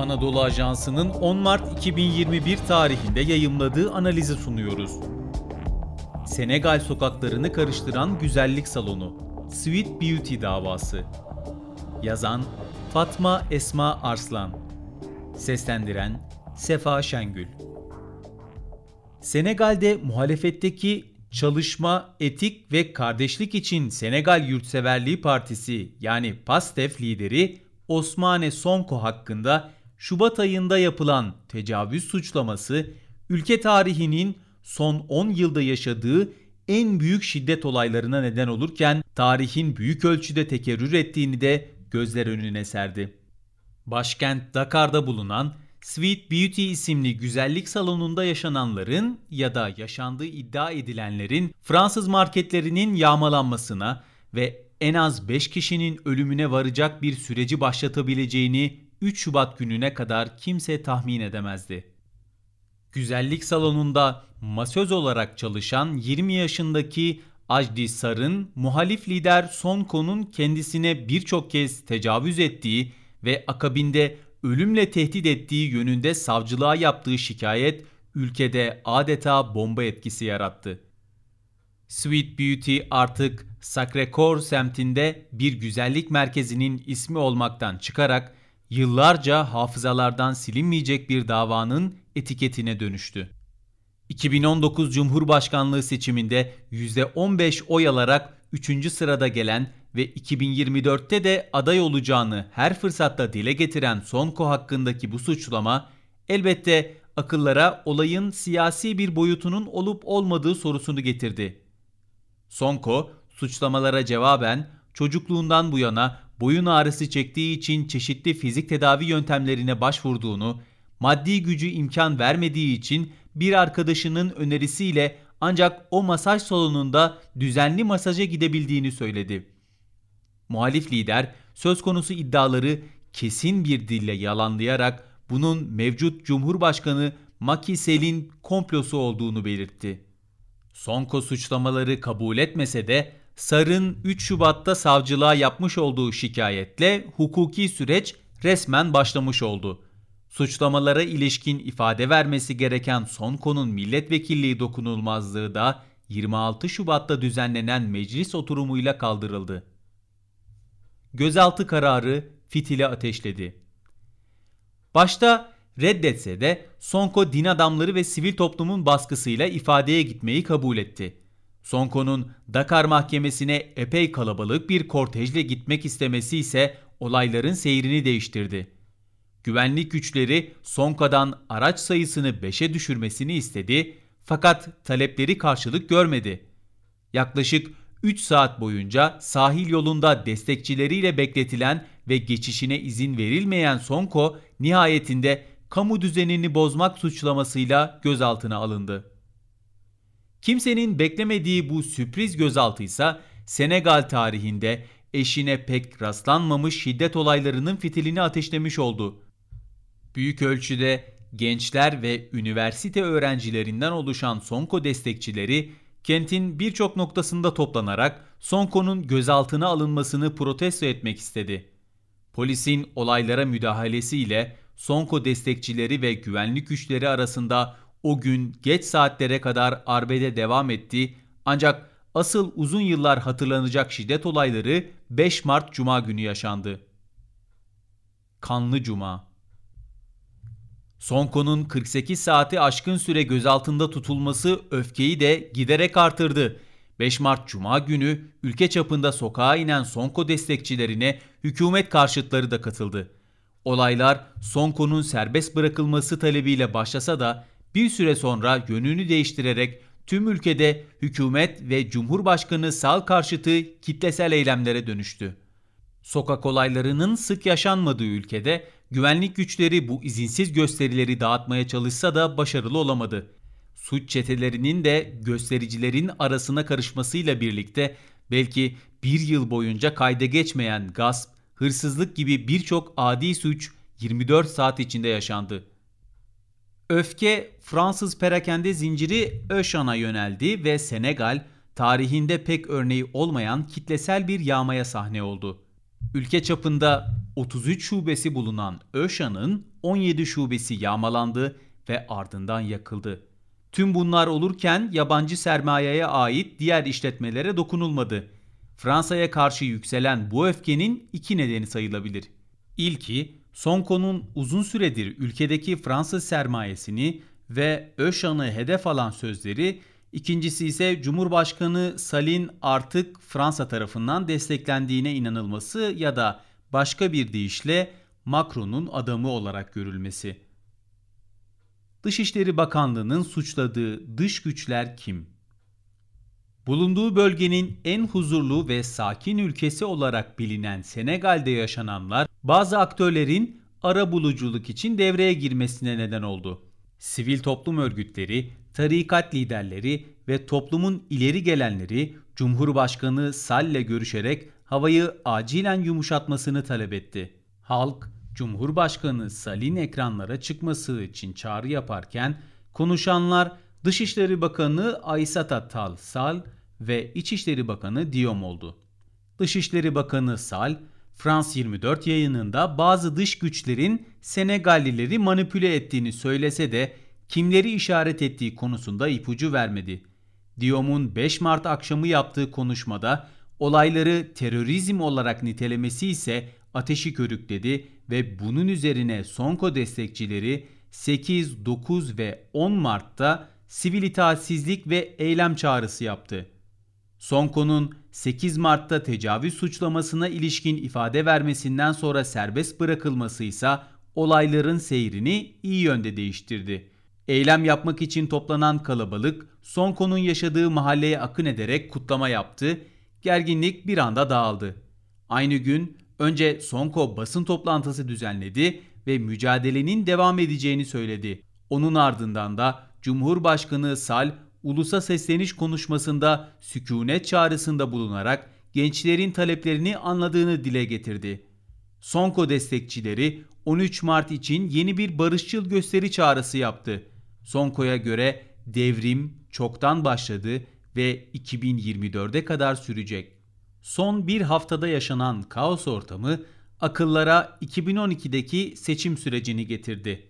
Anadolu Ajansı'nın 10 Mart 2021 tarihinde yayımladığı analizi sunuyoruz. Senegal sokaklarını karıştıran güzellik salonu Sweet Beauty davası. Yazan Fatma Esma Arslan. Seslendiren Sefa Şengül. Senegal'de muhalefetteki Çalışma, Etik ve Kardeşlik için Senegal Yurtseverliği Partisi yani PASTEF lideri Osmane Sonko hakkında Şubat ayında yapılan tecavüz suçlaması ülke tarihinin son 10 yılda yaşadığı en büyük şiddet olaylarına neden olurken tarihin büyük ölçüde tekerrür ettiğini de gözler önüne serdi. Başkent Dakar'da bulunan Sweet Beauty isimli güzellik salonunda yaşananların ya da yaşandığı iddia edilenlerin Fransız marketlerinin yağmalanmasına ve en az 5 kişinin ölümüne varacak bir süreci başlatabileceğini 3 Şubat gününe kadar kimse tahmin edemezdi. Güzellik salonunda masöz olarak çalışan 20 yaşındaki Ajdi Sar'ın muhalif lider Sonko'nun kendisine birçok kez tecavüz ettiği ve akabinde ölümle tehdit ettiği yönünde savcılığa yaptığı şikayet ülkede adeta bomba etkisi yarattı. Sweet Beauty artık Sacré-Cœur semtinde bir güzellik merkezinin ismi olmaktan çıkarak yıllarca hafızalardan silinmeyecek bir davanın etiketine dönüştü. 2019 Cumhurbaşkanlığı seçiminde %15 oy alarak 3. sırada gelen ve 2024'te de aday olacağını her fırsatta dile getiren Sonko hakkındaki bu suçlama elbette akıllara olayın siyasi bir boyutunun olup olmadığı sorusunu getirdi. Sonko suçlamalara cevaben çocukluğundan bu yana boyun ağrısı çektiği için çeşitli fizik tedavi yöntemlerine başvurduğunu, maddi gücü imkan vermediği için bir arkadaşının önerisiyle ancak o masaj salonunda düzenli masaja gidebildiğini söyledi. Muhalif lider söz konusu iddiaları kesin bir dille yalanlayarak bunun mevcut Cumhurbaşkanı Macky Sall'in komplosu olduğunu belirtti. Sonko suçlamaları kabul etmese de Sar'ın 3 Şubat'ta savcılığa yapmış olduğu şikayetle hukuki süreç resmen başlamış oldu. Suçlamalara ilişkin ifade vermesi gereken Sonko'nun milletvekilliği dokunulmazlığı da 26 Şubat'ta düzenlenen meclis oturumuyla kaldırıldı. Gözaltı kararı fitili ateşledi. Başta reddetse de Sonko din adamları ve sivil toplumun baskısıyla ifadeye gitmeyi kabul etti. Sonko'nun Dakar mahkemesine epey kalabalık bir kortejle gitmek istemesi ise olayların seyrini değiştirdi. Güvenlik güçleri Sonko'dan araç sayısını 5'e düşürmesini istedi fakat talepleri karşılık görmedi. Yaklaşık 3 saat boyunca sahil yolunda destekçileriyle bekletilen ve geçişine izin verilmeyen Sonko nihayetinde kamu düzenini bozmak suçlamasıyla gözaltına alındı. Kimsenin beklemediği bu sürpriz gözaltı ise Senegal tarihinde eşine pek rastlanmamış şiddet olaylarının fitilini ateşlemiş oldu. Büyük ölçüde gençler ve üniversite öğrencilerinden oluşan Sonko destekçileri kentin birçok noktasında toplanarak Sonko'nun gözaltına alınmasını protesto etmek istedi. Polisin olaylara müdahalesiyle Sonko destekçileri ve güvenlik güçleri arasında o gün geç saatlere kadar arbede devam etti ancak asıl uzun yıllar hatırlanacak şiddet olayları 5 Mart Cuma günü yaşandı. Kanlı Cuma Sonko'nun 48 saati aşkın süre gözaltında tutulması öfkeyi de giderek artırdı. 5 Mart Cuma günü ülke çapında sokağa inen Sonko destekçilerine hükümet karşıtları da katıldı. Olaylar Sonko'nun serbest bırakılması talebiyle başlasa da bir süre sonra yönünü değiştirerek tüm ülkede hükümet ve Cumhurbaşkanı sal karşıtı kitlesel eylemlere dönüştü. Sokak olaylarının sık yaşanmadığı ülkede güvenlik güçleri bu izinsiz gösterileri dağıtmaya çalışsa da başarılı olamadı. Suç çetelerinin de göstericilerin arasına karışmasıyla birlikte belki bir yıl boyunca kayda geçmeyen gasp, hırsızlık gibi birçok adi suç 24 saat içinde yaşandı. Öfke Fransız perakende zinciri Öşan'a yöneldi ve Senegal tarihinde pek örneği olmayan kitlesel bir yağmaya sahne oldu. Ülke çapında 33 şubesi bulunan Öşan'ın 17 şubesi yağmalandı ve ardından yakıldı. Tüm bunlar olurken yabancı sermayeye ait diğer işletmelere dokunulmadı. Fransa'ya karşı yükselen bu öfkenin iki nedeni sayılabilir. İlki, Sonko'nun uzun süredir ülkedeki Fransız sermayesini ve Öşan'ı hedef alan sözleri, ikincisi ise Cumhurbaşkanı Salin artık Fransa tarafından desteklendiğine inanılması ya da başka bir deyişle Macron'un adamı olarak görülmesi. Dışişleri Bakanlığı'nın suçladığı dış güçler kim? Bulunduğu bölgenin en huzurlu ve sakin ülkesi olarak bilinen Senegal'de yaşananlar bazı aktörlerin ara buluculuk için devreye girmesine neden oldu. Sivil toplum örgütleri, tarikat liderleri ve toplumun ileri gelenleri Cumhurbaşkanı Sal'le görüşerek havayı acilen yumuşatmasını talep etti. Halk, Cumhurbaşkanı Sal'in ekranlara çıkması için çağrı yaparken konuşanlar Dışişleri Bakanı Aysata Tal Sal ve İçişleri Bakanı Diom oldu. Dışişleri Bakanı Sal, Frans 24 yayınında bazı dış güçlerin Senegallileri manipüle ettiğini söylese de kimleri işaret ettiği konusunda ipucu vermedi. Diom'un 5 Mart akşamı yaptığı konuşmada olayları terörizm olarak nitelemesi ise ateşi körükledi ve bunun üzerine Sonko destekçileri 8, 9 ve 10 Mart'ta sivil itaatsizlik ve eylem çağrısı yaptı. Sonko'nun 8 Mart'ta tecavüz suçlamasına ilişkin ifade vermesinden sonra serbest bırakılması ise olayların seyrini iyi yönde değiştirdi. Eylem yapmak için toplanan kalabalık Sonko'nun yaşadığı mahalleye akın ederek kutlama yaptı. Gerginlik bir anda dağıldı. Aynı gün önce Sonko basın toplantısı düzenledi ve mücadelenin devam edeceğini söyledi. Onun ardından da Cumhurbaşkanı Sal ulusa sesleniş konuşmasında sükunet çağrısında bulunarak gençlerin taleplerini anladığını dile getirdi. Sonko destekçileri 13 Mart için yeni bir barışçıl gösteri çağrısı yaptı. Sonko'ya göre devrim çoktan başladı ve 2024'e kadar sürecek. Son bir haftada yaşanan kaos ortamı akıllara 2012'deki seçim sürecini getirdi.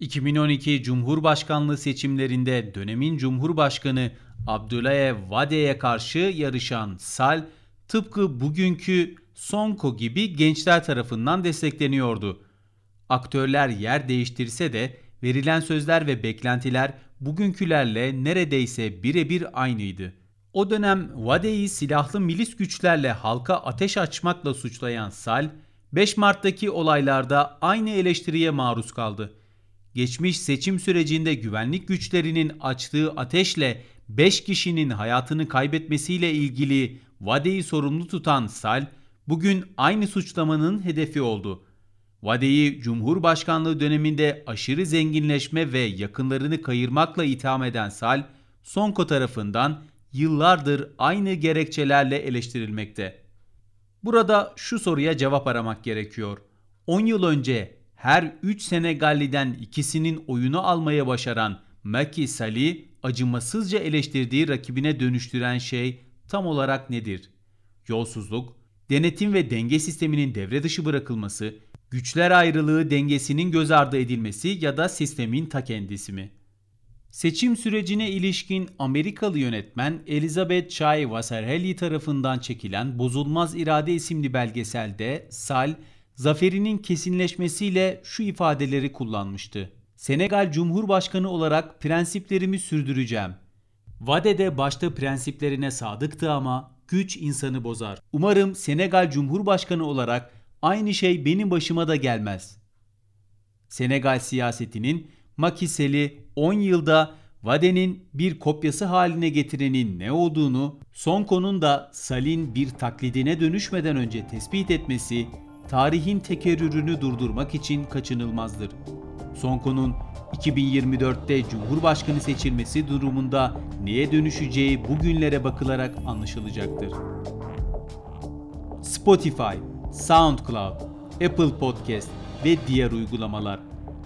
2012 Cumhurbaşkanlığı seçimlerinde dönemin Cumhurbaşkanı Abdülhaye Vade'ye karşı yarışan Sal, tıpkı bugünkü Sonko gibi gençler tarafından destekleniyordu. Aktörler yer değiştirse de verilen sözler ve beklentiler bugünkülerle neredeyse birebir aynıydı. O dönem Vade'yi silahlı milis güçlerle halka ateş açmakla suçlayan Sal, 5 Mart'taki olaylarda aynı eleştiriye maruz kaldı geçmiş seçim sürecinde güvenlik güçlerinin açtığı ateşle 5 kişinin hayatını kaybetmesiyle ilgili Vade'yi sorumlu tutan Sal, bugün aynı suçlamanın hedefi oldu. Vade'yi Cumhurbaşkanlığı döneminde aşırı zenginleşme ve yakınlarını kayırmakla itham eden Sal, Sonko tarafından yıllardır aynı gerekçelerle eleştirilmekte. Burada şu soruya cevap aramak gerekiyor. 10 yıl önce her 3 Senegalliden ikisinin oyunu almaya başaran Macky Sall'i acımasızca eleştirdiği rakibine dönüştüren şey tam olarak nedir? Yolsuzluk, denetim ve denge sisteminin devre dışı bırakılması, güçler ayrılığı dengesinin göz ardı edilmesi ya da sistemin ta kendisi mi? Seçim sürecine ilişkin Amerikalı yönetmen Elizabeth Chai Vasarhelyi tarafından çekilen Bozulmaz İrade isimli belgeselde Sal, zaferinin kesinleşmesiyle şu ifadeleri kullanmıştı. Senegal Cumhurbaşkanı olarak prensiplerimi sürdüreceğim. Vadede başta prensiplerine sadıktı ama güç insanı bozar. Umarım Senegal Cumhurbaşkanı olarak aynı şey benim başıma da gelmez. Senegal siyasetinin Makiseli 10 yılda Vade'nin bir kopyası haline getirenin ne olduğunu, Sonko'nun da Sal'in bir taklidine dönüşmeden önce tespit etmesi tarihin tekerrürünü durdurmak için kaçınılmazdır. Sonko'nun 2024'te Cumhurbaşkanı seçilmesi durumunda neye dönüşeceği bugünlere bakılarak anlaşılacaktır. Spotify, SoundCloud, Apple Podcast ve diğer uygulamalar.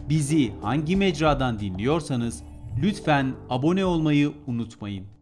Bizi hangi mecradan dinliyorsanız lütfen abone olmayı unutmayın.